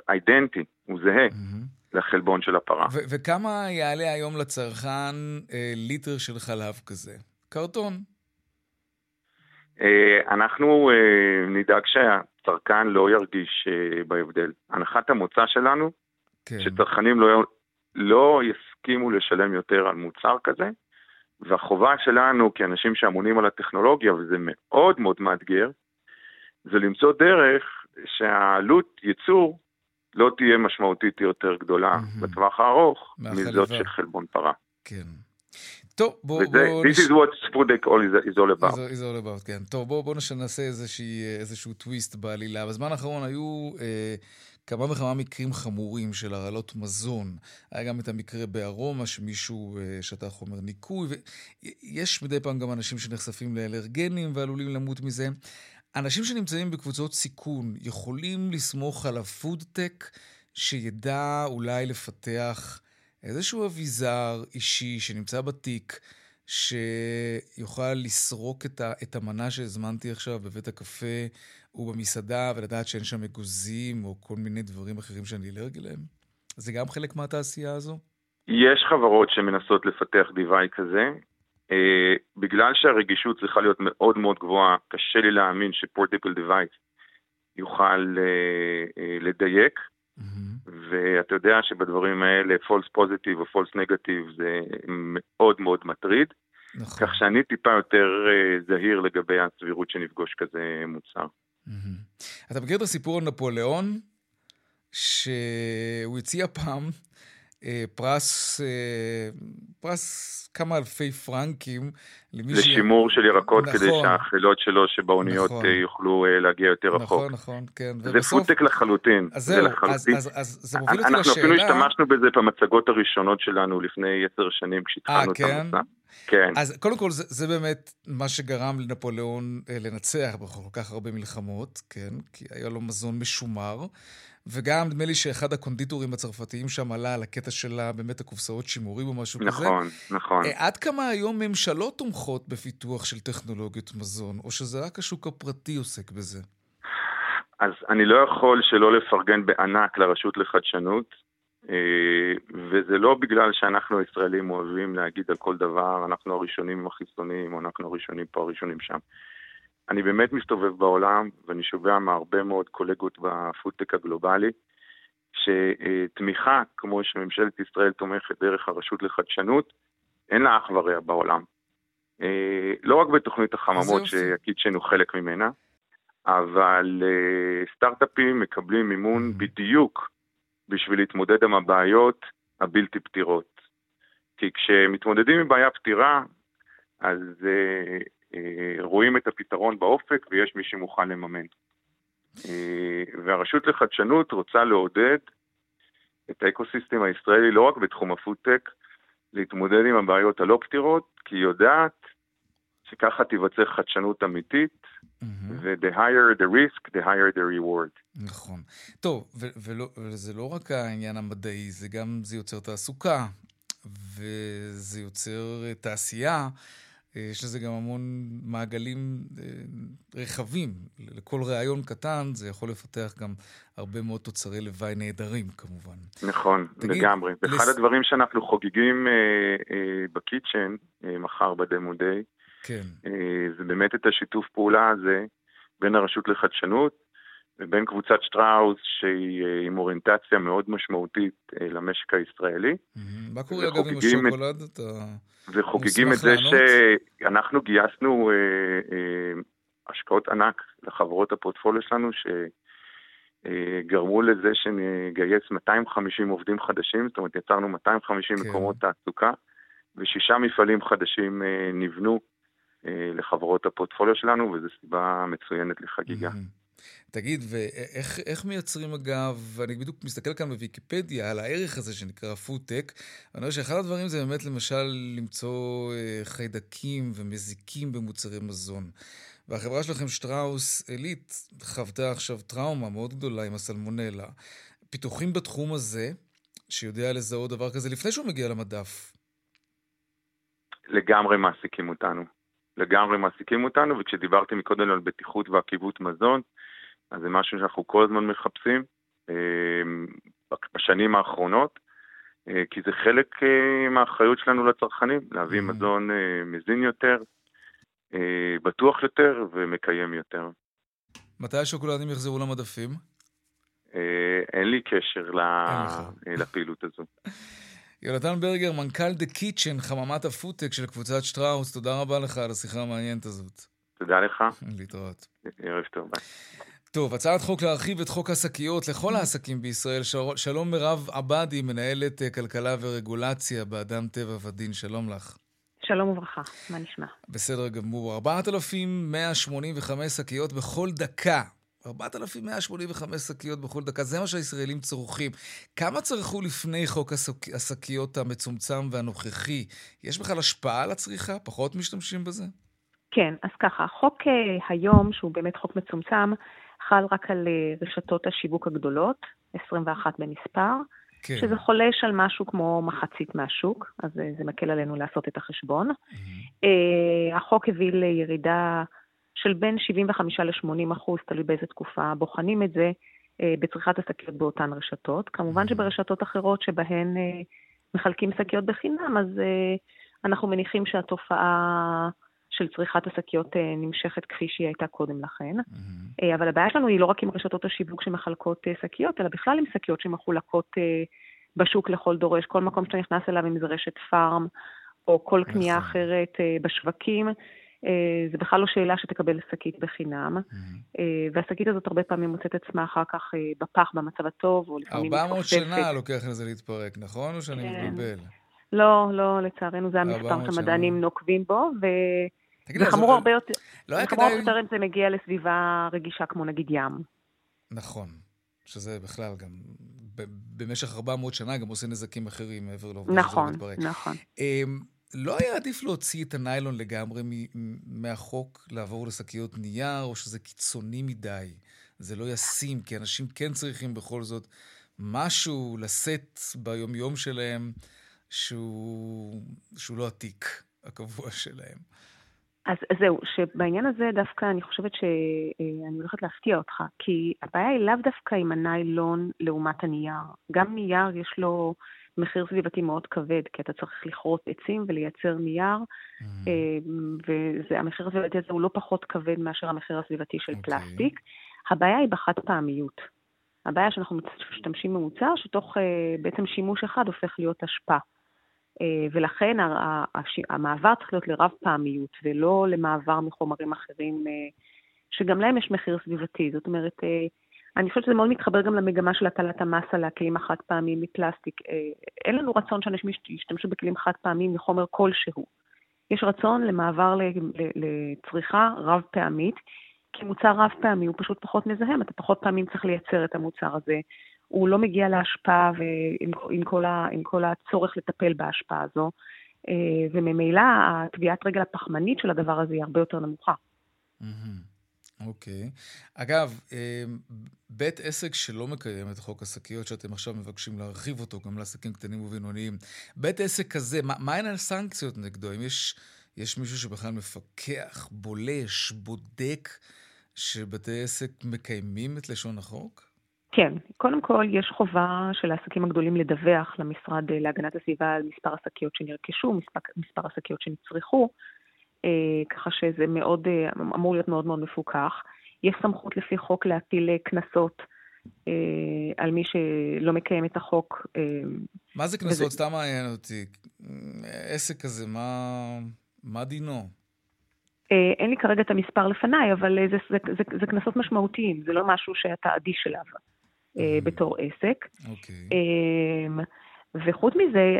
אידנטי, הוא זהה מהמם. לחלבון של הפרה. וכמה יעלה היום לצרכן אה, ליטר של חלב כזה? קרטון. אה, אנחנו אה, נדאג שהצרכן לא ירגיש אה, בהבדל. הנחת המוצא שלנו, כן. שצרכנים לא, לא יסכימו לשלם יותר על מוצר כזה, והחובה שלנו כאנשים שאמונים על הטכנולוגיה, וזה מאוד מאוד מאתגר, זה למצוא דרך שהעלות ייצור לא תהיה משמעותית יותר גדולה מהמם. בטווח הארוך. מזאת של חלבון פרה. כן. טוב, בואו... וזה, this is what Spudek all is all about. is all about, כן. טוב, בואו בוא נעשה איזושהי, איזשהו טוויסט בעלילה. בזמן האחרון היו אה, כמה וכמה מקרים חמורים של הרעלות מזון. היה גם את המקרה בארומה, שמישהו אה, שתה חומר ניקוי, ויש מדי פעם גם אנשים שנחשפים לאלרגנים ועלולים למות מזה. אנשים שנמצאים בקבוצות סיכון יכולים לסמוך על הפודטק שידע אולי לפתח איזשהו אביזר אישי שנמצא בתיק, שיוכל לסרוק את, ה, את המנה שהזמנתי עכשיו בבית הקפה ובמסעדה, ולדעת שאין שם אגוזים או כל מיני דברים אחרים שאני אלרגי להם? זה גם חלק מהתעשייה הזו? יש חברות שמנסות לפתח דיוואי כזה. Uh, בגלל שהרגישות צריכה להיות מאוד מאוד גבוהה, קשה לי להאמין שפורטיבל דיווייס יוכל uh, uh, לדייק. Mm-hmm. ואתה יודע שבדברים האלה false positive או false negative זה מאוד מאוד מטריד, נכון. כך שאני טיפה יותר uh, זהיר לגבי הסבירות שנפגוש כזה מוצר. Mm-hmm. אתה מכיר את הסיפור על נפוליאון? שהוא הציע פעם אה, פרס, אה, פרס כמה אלפי פרנקים לשימור של ירקות נכון. כדי שהאכילות שלו שבאוניות נכון. אה, יוכלו אה, להגיע יותר רחוק. נכון, נכון, כן. זה ובסוף- פודטק לחלוטין. אז זה זהו, אז, לחלוטין. אז, אז זה מוביל אותי אנחנו אפילו לשאלה... השתמשנו בזה במצגות הראשונות שלנו לפני עשר שנים כשהתחלנו את כן? המסע. כן. אז קודם כל, זה, זה באמת מה שגרם לנפוליאון אה, לנצח בכל כך הרבה מלחמות, כן? כי היה לו מזון משומר. וגם נדמה לי שאחד הקונדיטורים הצרפתיים שם עלה על הקטע שלה באמת הקופסאות שימורים או משהו כזה. נכון, נכון. אה, עד כמה היום ממשלות תומכות בפיתוח של טכנולוגיות מזון, או שזה רק השוק הפרטי עוסק בזה? אז אני לא יכול שלא לפרגן בענק לרשות לחדשנות, אה, וזה לא בגלל שאנחנו הישראלים אוהבים להגיד על כל דבר, אנחנו הראשונים עם החיסונים, או אנחנו הראשונים פה, הראשונים שם. אני באמת מסתובב בעולם, ואני שומע מהרבה מאוד קולגות בפודטק הגלובלי, שתמיכה, כמו שממשלת ישראל תומכת דרך הרשות לחדשנות, אין לה אח ורע בעולם. אה, לא רק בתוכנית החממות. שהקיצ'ן הוא חלק ממנה, אבל אה, סטארט-אפים מקבלים מימון בדיוק בשביל להתמודד עם הבעיות הבלתי פתירות. כי כשמתמודדים עם בעיה פתירה, אז אה, רואים את הפתרון באופק ויש מי שמוכן לממן. אה, והרשות לחדשנות רוצה לעודד את האקוסיסטם הישראלי לא רק בתחום הפודטק, להתמודד עם הבעיות הלא פתירות, כי היא יודעת שככה תיווצר חדשנות אמיתית. ו-the higher the risk, the higher the reward. נכון. טוב, וזה לא רק העניין המדעי, זה גם, זה יוצר תעסוקה, וזה יוצר אה, תעשייה. אה, יש לזה גם המון מעגלים אה, רחבים. לכל ראיון קטן זה יכול לפתח גם הרבה מאוד תוצרי לוואי נהדרים, כמובן. נכון, תגיד, לגמרי. לס- ואחד הדברים שאנחנו חוגגים אה, אה, בקיצ'ן, אה, מחר בדמו דיי, כן. אה, זה באמת את השיתוף פעולה הזה בין הרשות לחדשנות ובין קבוצת שטראוס שהיא עם אוריינטציה מאוד משמעותית למשק הישראלי. מה קורה אגב עם השוקולד? את... וחוגגים את זה שאנחנו גייסנו אה, אה, השקעות ענק לחברות הפורטפוליו שלנו, שגרמו לזה שנגייס 250 עובדים חדשים, זאת אומרת יצרנו 250 כן. מקומות תעסוקה, ושישה מפעלים חדשים אה, נבנו אה, לחברות הפורטפוליו שלנו, וזו סיבה מצוינת לחגיגה. Mm-hmm. תגיד, ואיך מייצרים אגב, אני בדיוק מסתכל כאן בוויקיפדיה על הערך הזה שנקרא פודטק, אני רואה שאחד הדברים זה באמת למשל למצוא אה, חיידקים ומזיקים במוצרי מזון. והחברה שלכם, שטראוס עילית, חוותה עכשיו טראומה מאוד גדולה עם הסלמונלה. פיתוחים בתחום הזה, שיודע לזהות דבר כזה לפני שהוא מגיע למדף. לגמרי מעסיקים אותנו. לגמרי מעסיקים אותנו, וכשדיברתי מקודם על בטיחות ועקיבות מזון, אז זה משהו שאנחנו כל הזמן מחפשים אה, בשנים האחרונות, אה, כי זה חלק אה, מהאחריות שלנו לצרכנים, להביא mm-hmm. מזון מזין יותר, בטוח יותר ומקיים יותר. מתי השוקולדים יחזרו למדפים? אין לי קשר לפעילות הזו. יונתן ברגר, מנכ"ל דה קיצ'ן, חממת הפודטק של קבוצת שטראוס, תודה רבה לך על השיחה המעניינת הזאת. תודה לך. להתראות. ערב טוב, ביי. טוב, הצעת חוק להרחיב את חוק השקיות לכל העסקים בישראל. שלום מירב עבאדי, מנהלת אה, כלכלה ורגולציה באדם טבע ודין, שלום לך. שלום וברכה, מה נשמע? בסדר גמור. 4,185 שקיות בכל דקה 4,185 שקיות בכל דקה, זה מה שהישראלים צורכים. כמה צרכו לפני חוק השקיות המצומצם והנוכחי? יש בכלל השפעה על הצריכה? פחות משתמשים בזה? כן, אז ככה, החוק uh, היום, שהוא באמת חוק מצומצם, חל רק על uh, רשתות השיווק הגדולות, 21 במספר, כן. שזה חולש על משהו כמו מחצית מהשוק, אז uh, זה מקל עלינו לעשות את החשבון. Mm-hmm. Uh, החוק הביא לירידה של בין 75 ל-80 אחוז, תלוי באיזה תקופה בוחנים את זה, אה, בצריכת השקיות באותן רשתות. כמובן שברשתות אחרות שבהן אה, מחלקים שקיות בחינם, אז אה, אנחנו מניחים שהתופעה של צריכת השקיות נמשכת כפי שהיא הייתה קודם לכן. Mm-hmm. אבל הבעיה שלנו היא לא רק עם רשתות השיווק שמחלקות שקיות, אלא בכלל עם שקיות שמחולקות בשוק לכל דורש. כל מקום שאתה נכנס אליו, אם זה רשת פארם, או כל קנייה נכון. אחרת בשווקים, אה, זה בכלל לא שאלה שתקבל שקית בחינם, mm-hmm. אה, והשקית הזאת הרבה פעמים מוצאת עצמה אחר כך אה, בפח במצב הטוב, או לפעמים 400 שנה לוקח לזה להתפרק, נכון? או שאני כן. מתבלבל? לא, לא, לצערנו זה המספר שהמדענים נוקבים בו, ו... חמור הרבה יותר, לא זה חמור יותר אם זה מגיע לסביבה רגישה כמו נגיד ים. נכון, שזה בכלל גם, במשך 400 שנה גם עושה נזקים אחרים מעבר לעובדה נכון, שזה מתפרק. נכון, נכון. לא היה עדיף להוציא את הניילון לגמרי מהחוק, לעבור לשקיות נייר, או שזה קיצוני מדי? זה לא ישים, כי אנשים כן צריכים בכל זאת משהו לשאת ביומיום שלהם שהוא, שהוא לא עתיק, הקבוע שלהם. אז זהו, שבעניין הזה דווקא אני חושבת שאני הולכת להפתיע אותך, כי הבעיה היא לאו דווקא עם הניילון לעומת הנייר. גם נייר יש לו... מחיר סביבתי מאוד כבד, כי אתה צריך לכרות עצים ולייצר נייר, mm. והמחיר הסביבתי הזה הוא לא פחות כבד מאשר המחיר הסביבתי של okay. אוקיי. פלסטיק. הבעיה היא בחד פעמיות. הבעיה שאנחנו משתמשים במוצר שתוך אה, בעצם שימוש אחד הופך להיות אשפה. אה, ולכן המעבר צריך להיות לרב פעמיות ולא למעבר מחומרים אחרים שגם להם יש מחיר סביבתי. זאת אומרת, אני חושבת שזה מאוד מתחבר גם למגמה של הטלת המס על הכלים החד פעמיים מפלסטיק. אה, אין לנו רצון שאנשים ישתמשו בכלים חד פעמיים מחומר כלשהו. יש רצון למעבר לצריכה רב פעמית, כי מוצר רב פעמי הוא פשוט פחות מזהם, אתה פחות פעמים צריך לייצר את המוצר הזה. הוא לא מגיע להשפעה ועם כל, ה, כל הצורך לטפל בהשפעה הזו, אה, וממילא הטביעת רגל הפחמנית של הדבר הזה היא הרבה יותר נמוכה. אוקיי. אגב, אה, בית עסק שלא מקיים את חוק השקיות, שאתם עכשיו מבקשים להרחיב אותו גם לעסקים קטנים ובינוניים, בית עסק כזה, מה, מהן הסנקציות נגדו? אם יש, יש מישהו שבכלל מפקח, בולש, בודק, שבתי עסק מקיימים את לשון החוק? כן, קודם כל יש חובה של העסקים הגדולים לדווח למשרד להגנת הסביבה על מספר השקיות שנרכשו, מספר, מספר השקיות שנצרכו, אה, ככה שזה מאוד, אה, אמור להיות מאוד מאוד מפוקח. יש סמכות לפי חוק להטיל קנסות אה, על מי שלא מקיים את החוק. אה, מה זה קנסות? וזה... סתם מעניין אותי. עסק כזה, מה, מה דינו? אה, אין לי כרגע את המספר לפניי, אבל זה קנסות משמעותיים, זה לא משהו שאתה אדיש אליו mm-hmm. בתור עסק. אוקיי. Okay. וחוץ מזה,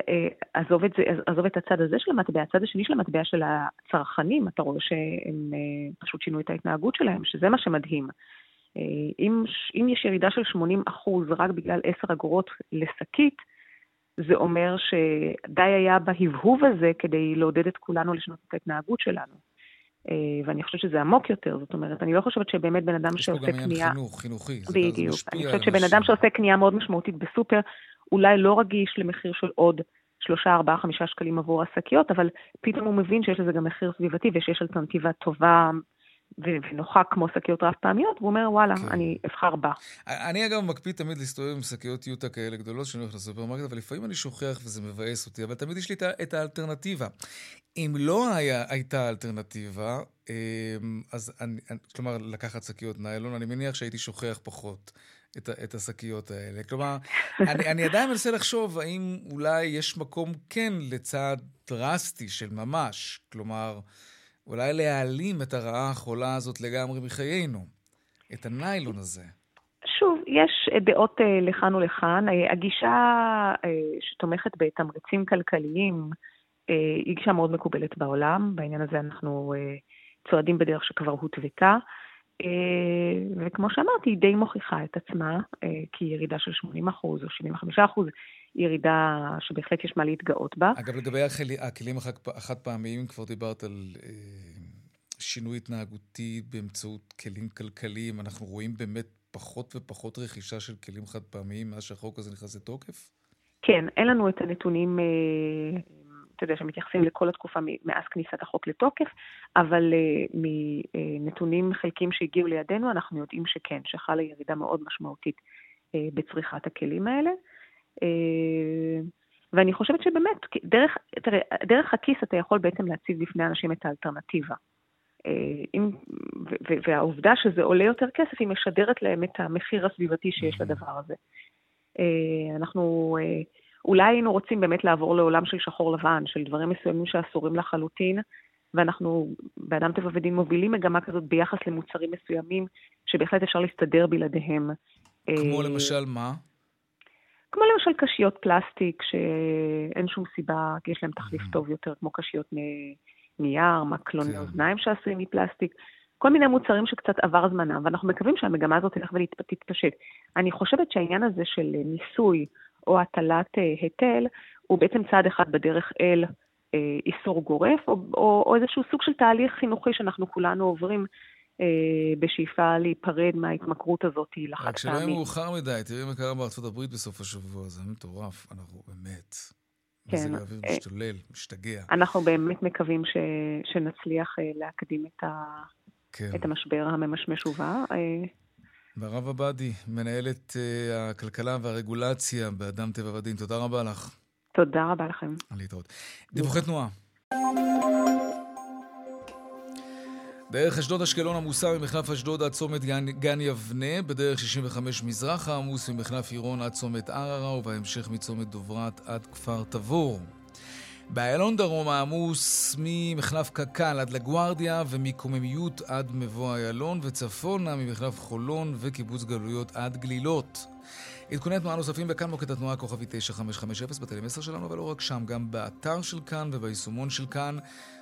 עזוב את, זה, עזוב את הצד הזה של המטבע, הצד השני של המטבע של הצרכנים, אתה רואה שהם פשוט שינו את ההתנהגות שלהם, שזה מה שמדהים. אם, אם יש ירידה של 80 אחוז רק בגלל 10 אגורות לשקית, זה אומר שדי היה בהבהוב הזה כדי לעודד את כולנו לשנות את ההתנהגות שלנו. אה, ואני חושבת שזה עמוק יותר, זאת אומרת, אני לא חושבת שבאמת בן אדם שעושה קנייה... יש פה גם עניין חינוך, חינוכי. בדיוק. אני חושבת שבן אדם שעושה קנייה מאוד משמעותית בסופר, אולי לא רגיש למחיר של עוד שלושה, ארבעה, חמישה שקלים עבור השקיות, אבל פתאום הוא מבין שיש לזה גם מחיר סביבתי ושיש אלטרנטיבה טובה ונוחה כמו שקיות רב פעמיות, והוא אומר, וואלה, כן. אני אבחר בה. אני אגב מקפיד תמיד להסתובב עם שקיות יוטה כאלה גדולות שאני הולך לסופרמרקט, אבל לפעמים אני שוכח וזה מבאס אותי, אבל תמיד יש לי את האלטרנטיבה. אם לא היה, הייתה אלטרנטיבה, אמ, אז אני, כלומר, לקחת שקיות ניילון, אני מניח שהייתי שוכח פחות. את, את השקיות האלה. כלומר, אני, אני עדיין מנסה לחשוב האם אולי יש מקום כן לצעד דרסטי של ממש. כלומר, אולי להעלים את הרעה החולה הזאת לגמרי מחיינו, את הניילון הזה. שוב, יש דעות אה, לכאן ולכאן. אה, הגישה אה, שתומכת בתמריצים כלכליים היא גישה מאוד מקובלת בעולם. בעניין הזה אנחנו צועדים בדרך שכבר הותוותה. וכמו שאמרתי, היא די מוכיחה את עצמה, כי ירידה של 80% או 75% ירידה שבהחלט יש מה להתגאות בה. אגב, לגבי הכלים החד פעמיים, כבר דיברת על אה, שינוי התנהגותי באמצעות כלים כלכליים. אנחנו רואים באמת פחות ופחות רכישה של כלים חד פעמיים מאז שהחוק הזה נכנס לתוקף? כן, אין לנו את הנתונים, אה, אתה יודע, שמתייחסים לכל התקופה מאז כניסת החוק לתוקף, אבל אה, מנתונים חלקים שהגיעו לידינו, אנחנו יודעים שכן, שחלה ירידה מאוד משמעותית בצריכת הכלים האלה. אה, ואני חושבת שבאמת, דרך, תראה, דרך הכיס אתה יכול בעצם להציב בפני אנשים את האלטרנטיבה. אה, אם, והעובדה שזה עולה יותר כסף, היא משדרת להם את המחיר הסביבתי שיש לדבר הזה. אה, אנחנו אולי היינו רוצים באמת לעבור לעולם של שחור לבן, של דברים מסוימים שאסורים לחלוטין, ואנחנו באדם טבע ודין מובילים מגמה כזאת ביחס למוצרים מסוימים, שבהחלט אפשר להסתדר בלעדיהם. כמו למשל מה? כמו למשל קשיות פלסטיק, שאין שום סיבה, כי יש להם תחליף mm-hmm. טוב יותר, כמו קשיות נייר, מקלוני כן. אוזניים שעשויים מפלסטיק, כל מיני מוצרים שקצת עבר זמנם, ואנחנו מקווים שהמגמה הזאת תלך ותתפשט. אני חושבת שהעניין הזה של מיסוי או הטלת אה, היטל, הוא בעצם צעד אחד בדרך אל אה, איסור גורף, או, או, או איזשהו סוג של תהליך חינוכי שאנחנו כולנו עוברים אה, בשאיפה להיפרד מההתמכרות הזאת לחד פעמי. רק שלא יהיה מאוחר מדי, תראי מה קרה בארצות הברית בסוף השבוע, זה מטורף, אנחנו באמת... כן. מזג האוויר אה, משתולל, משתגע. אנחנו באמת מקווים ש, שנצליח אה, להקדים את, ה, כן. את המשבר הממשמש ובא. ברב עבאדי, מנהלת uh, הכלכלה והרגולציה באדם טבע ודין, תודה רבה לך. תודה רבה לכם. להתראות. דיווחי תנועה. דרך אשדוד אשקלון עמוסה ממחלף אשדוד עד צומת גן, גן יבנה, בדרך 65 מזרחה עמוס ממחלף עירון עד צומת ערערה, ובהמשך מצומת דוברת עד כפר תבור. באיילון דרום העמוס ממחלף קק"ל עד לגוארדיה ומקוממיות עד מבוא איילון וצפונה ממחלף חולון וקיבוץ גלויות עד גלילות. עדכוני תנועה נוספים בכאן מוקד התנועה כוכבי 9550 בטלמסר שלנו, אבל לא רק שם, גם באתר של כאן וביישומון של כאן.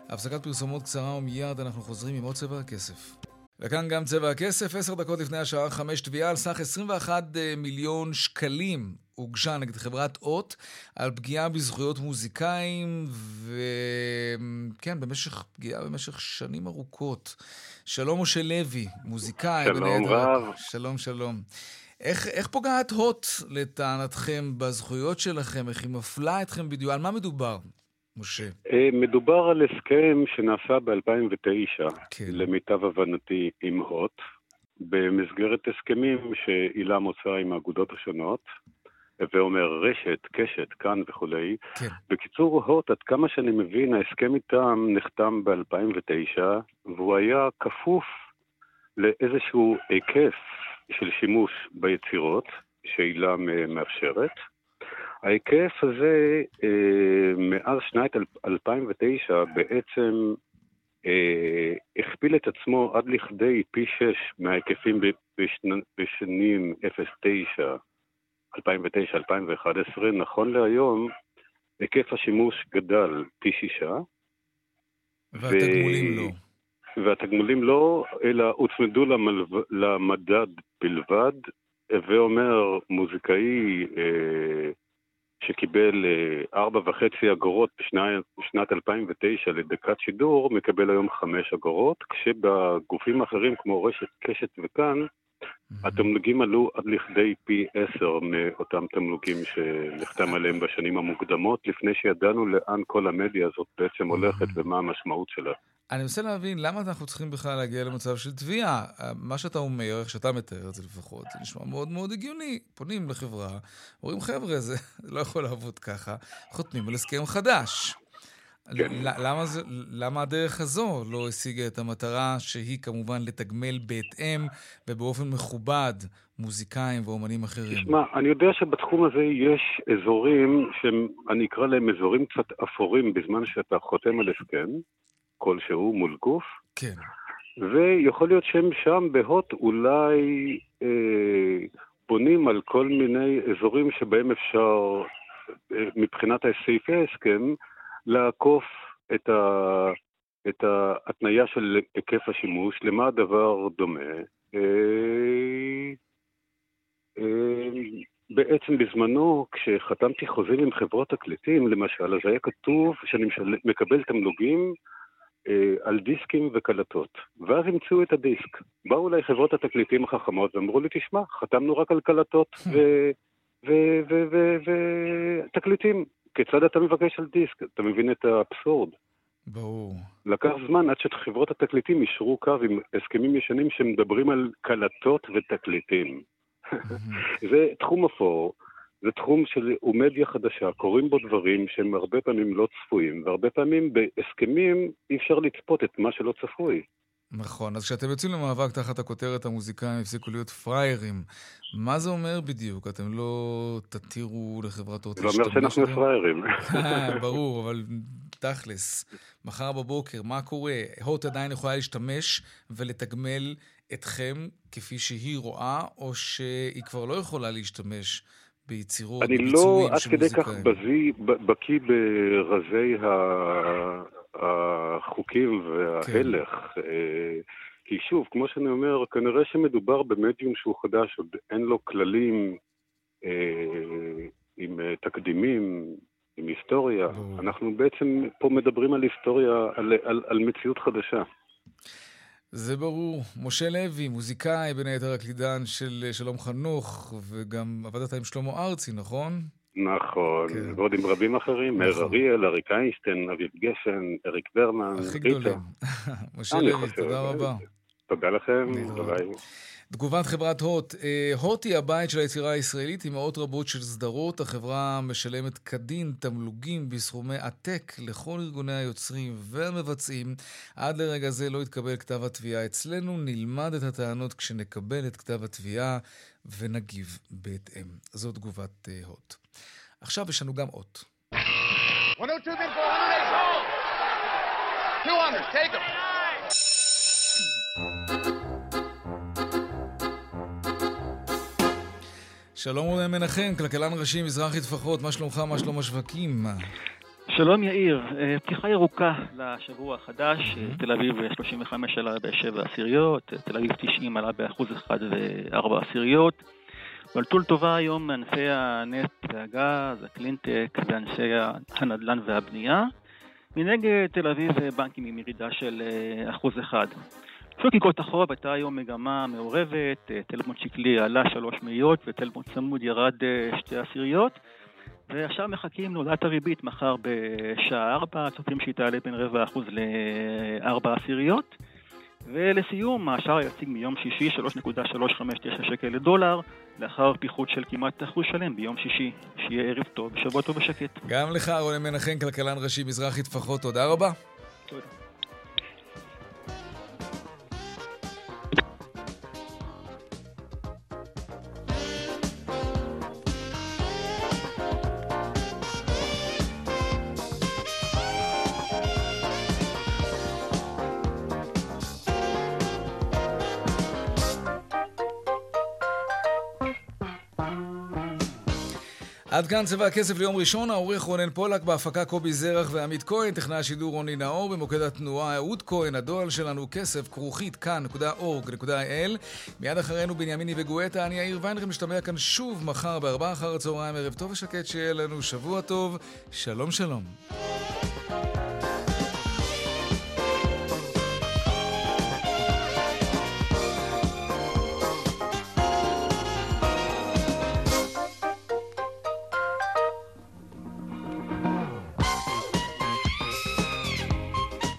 הפסקת פרסומות קצרה ומיד אנחנו חוזרים עם עוד צבע הכסף. וכאן גם צבע הכסף, עשר דקות לפני השעה חמש תביעה על סך 21 אה, מיליון שקלים הוגשה נגד חברת אות על פגיעה בזכויות מוזיקאים, וכן, במשך, פגיעה במשך שנים ארוכות. שלום משה לוי, מוזיקאי. שלום רב. שלום, שלום. איך, איך פוגעת הוט לטענתכם בזכויות שלכם? איך היא מפלה אתכם בדיוק? על מה מדובר? משה. אה, מדובר על הסכם שנעשה ב-2009, כן. למיטב הבנתי, עם הוט, במסגרת הסכמים שאילם עושה עם האגודות השונות, ואומר רשת, קשת, כאן וכולי. כן. בקיצור, הוט, עד כמה שאני מבין, ההסכם איתם נחתם ב-2009, והוא היה כפוף לאיזשהו היקף של שימוש ביצירות שהילה מאפשרת. ההיקף הזה אה, מאז שנת 2009 בעצם אה, הכפיל את עצמו עד לכדי פי 6 מההיקפים בשנים 09, 2009-2011. נכון להיום, היקף השימוש גדל פי 6. והתגמולים ו... לא. והתגמולים לא, אלא הוצמדו למלו... למדד בלבד, הווה אומר מוזיקאי אה, שקיבל אה, ארבע וחצי אגורות בשנת 2009 לדקת שידור, מקבל היום חמש אגורות, כשבגופים אחרים כמו רשת, קשת וכאן, התמלוגים עלו עד לכדי פי עשר מאותם תמלוגים שנחתם עליהם בשנים המוקדמות, לפני שידענו לאן כל המדיה הזאת בעצם הולכת ומה המשמעות שלה. אני מנסה להבין למה אנחנו צריכים בכלל להגיע למצב של תביעה. מה שאתה אומר, איך שאתה מתאר את זה לפחות, זה נשמע מאוד מאוד הגיוני. פונים לחברה, אומרים, חבר'ה, זה, זה לא יכול לעבוד ככה, חותמים על הסכם חדש. כן. למה, זה, למה הדרך הזו לא השיגה את המטרה שהיא כמובן לתגמל בהתאם ובאופן מכובד מוזיקאים ואומנים אחרים? תשמע, אני יודע שבתחום הזה יש אזורים שאני אקרא להם אזורים קצת אפורים בזמן שאתה חותם על הסכם, כלשהו מול גוף. כן. ויכול להיות שהם שם בהוט אולי אה, בונים על כל מיני אזורים שבהם אפשר, אה, מבחינת סעיפי ההסכם, לעקוף את, ה, את ההתניה של היקף השימוש. למה הדבר דומה? אה, אה, בעצם בזמנו, כשחתמתי חוזים עם חברות תקליטים, למשל, אז היה כתוב שאני משל... מקבל תמלוגים אה, על דיסקים וקלטות. ואז המציאו את הדיסק. באו אליי חברות התקליטים החכמות ואמרו לי, תשמע, חתמנו רק על קלטות ותקליטים. כיצד אתה מבקש על דיסק? אתה מבין את האבסורד. ברור. לקח זמן עד שחברות התקליטים אישרו קו עם הסכמים ישנים שמדברים על קלטות ותקליטים. זה תחום אפור. זה תחום שהוא מדיה חדשה, קורים בו דברים שהם הרבה פעמים לא צפויים, והרבה פעמים בהסכמים אי אפשר לצפות את מה שלא צפוי. נכון, אז כשאתם יוצאים למאבק תחת הכותרת המוזיקאים הפסיקו להיות פראיירים, מה זה אומר בדיוק? אתם לא תתירו לחברת הוט להשתמש? זה אומר שאנחנו פראיירים. אה, ברור, אבל תכלס, מחר בבוקר, מה קורה? הוט עדיין יכולה להשתמש ולתגמל אתכם כפי שהיא רואה, או שהיא כבר לא יכולה להשתמש ביצירות, אני לא עד כדי כך בקיא ברזי החוקים וההלך. כן. כי שוב, כמו שאני אומר, כנראה שמדובר במדיום שהוא חדש, עוד אין לו כללים אה, עם תקדימים, עם היסטוריה. אנחנו בעצם פה מדברים על היסטוריה, על, על, על מציאות חדשה. זה ברור. משה לוי, מוזיקאי, בין היתר הקלידן של שלום חנוך, וגם עבדת עם שלמה ארצי, נכון? נכון, כן. ועוד עם רבים אחרים, מאיר נכון. אריאל, אריק איינשטיין, אביב גפן, אריק ברמן, הכי גדולים. משה לוי, תודה רבה. תודה לכם, ביי. תגובת חברת הוט, אה, הוט היא הבית של היצירה הישראלית עם מאות רבות של סדרות. החברה משלמת כדין תמלוגים בסכומי עתק לכל ארגוני היוצרים והמבצעים. עד לרגע זה לא התקבל כתב התביעה אצלנו. נלמד את הטענות כשנקבל את כתב התביעה ונגיב בהתאם. זו תגובת uh, הוט. עכשיו יש לנו גם אות. 102 200, take them. שלום רונן מנחם, כלכלן ראשי מזרחי טפחות, מה שלומך, מה שלום השווקים? שלום יאיר, אה, פתיחה ירוקה לשבוע החדש, mm-hmm. תל אביב 35 עלה ב-7 עשיריות, תל אביב 90 עלה ב-1 ו-4 בלטול טובה היום מענפי הנפט והגז, הקלינטק וענפי הנדל"ן והבנייה. מנגד תל אביב בנקים עם ירידה של 1%. שוק איגרות החוב הייתה היום מגמה מעורבת, אה, טלפון שקלי עלה שלוש מאיות וטלפון צמוד ירד אה, שתי עשיריות ועכשיו מחכים להודעת הריבית מחר בשעה ארבע, צופים שהיא תעלה בין רבע אחוז לארבע עשיריות ולסיום, השער יציג מיום שישי 3.359 שקל לדולר, לאחר פיחות של כמעט אחוז שלם ביום שישי. שיהיה ערב טוב, שבוע טוב ושקט. גם לך, רונן מנחם, כלכלן ראשי מזרחי טפחות, תודה רבה. תודה. כאן צבע הכסף ליום ראשון, העורך רונן פולק, בהפקה קובי זרח ועמית כהן, טכנאי השידור רוני נאור, במוקד התנועה אהוד כהן, הדואל שלנו כסף, כרוכית כאן.org.il. מיד אחרינו בנימיני וגואטה, אני יאיר ויינרם, משתמע כאן שוב מחר בארבעה אחר הצהריים, ערב טוב ושקט, שיהיה לנו שבוע טוב, שלום שלום.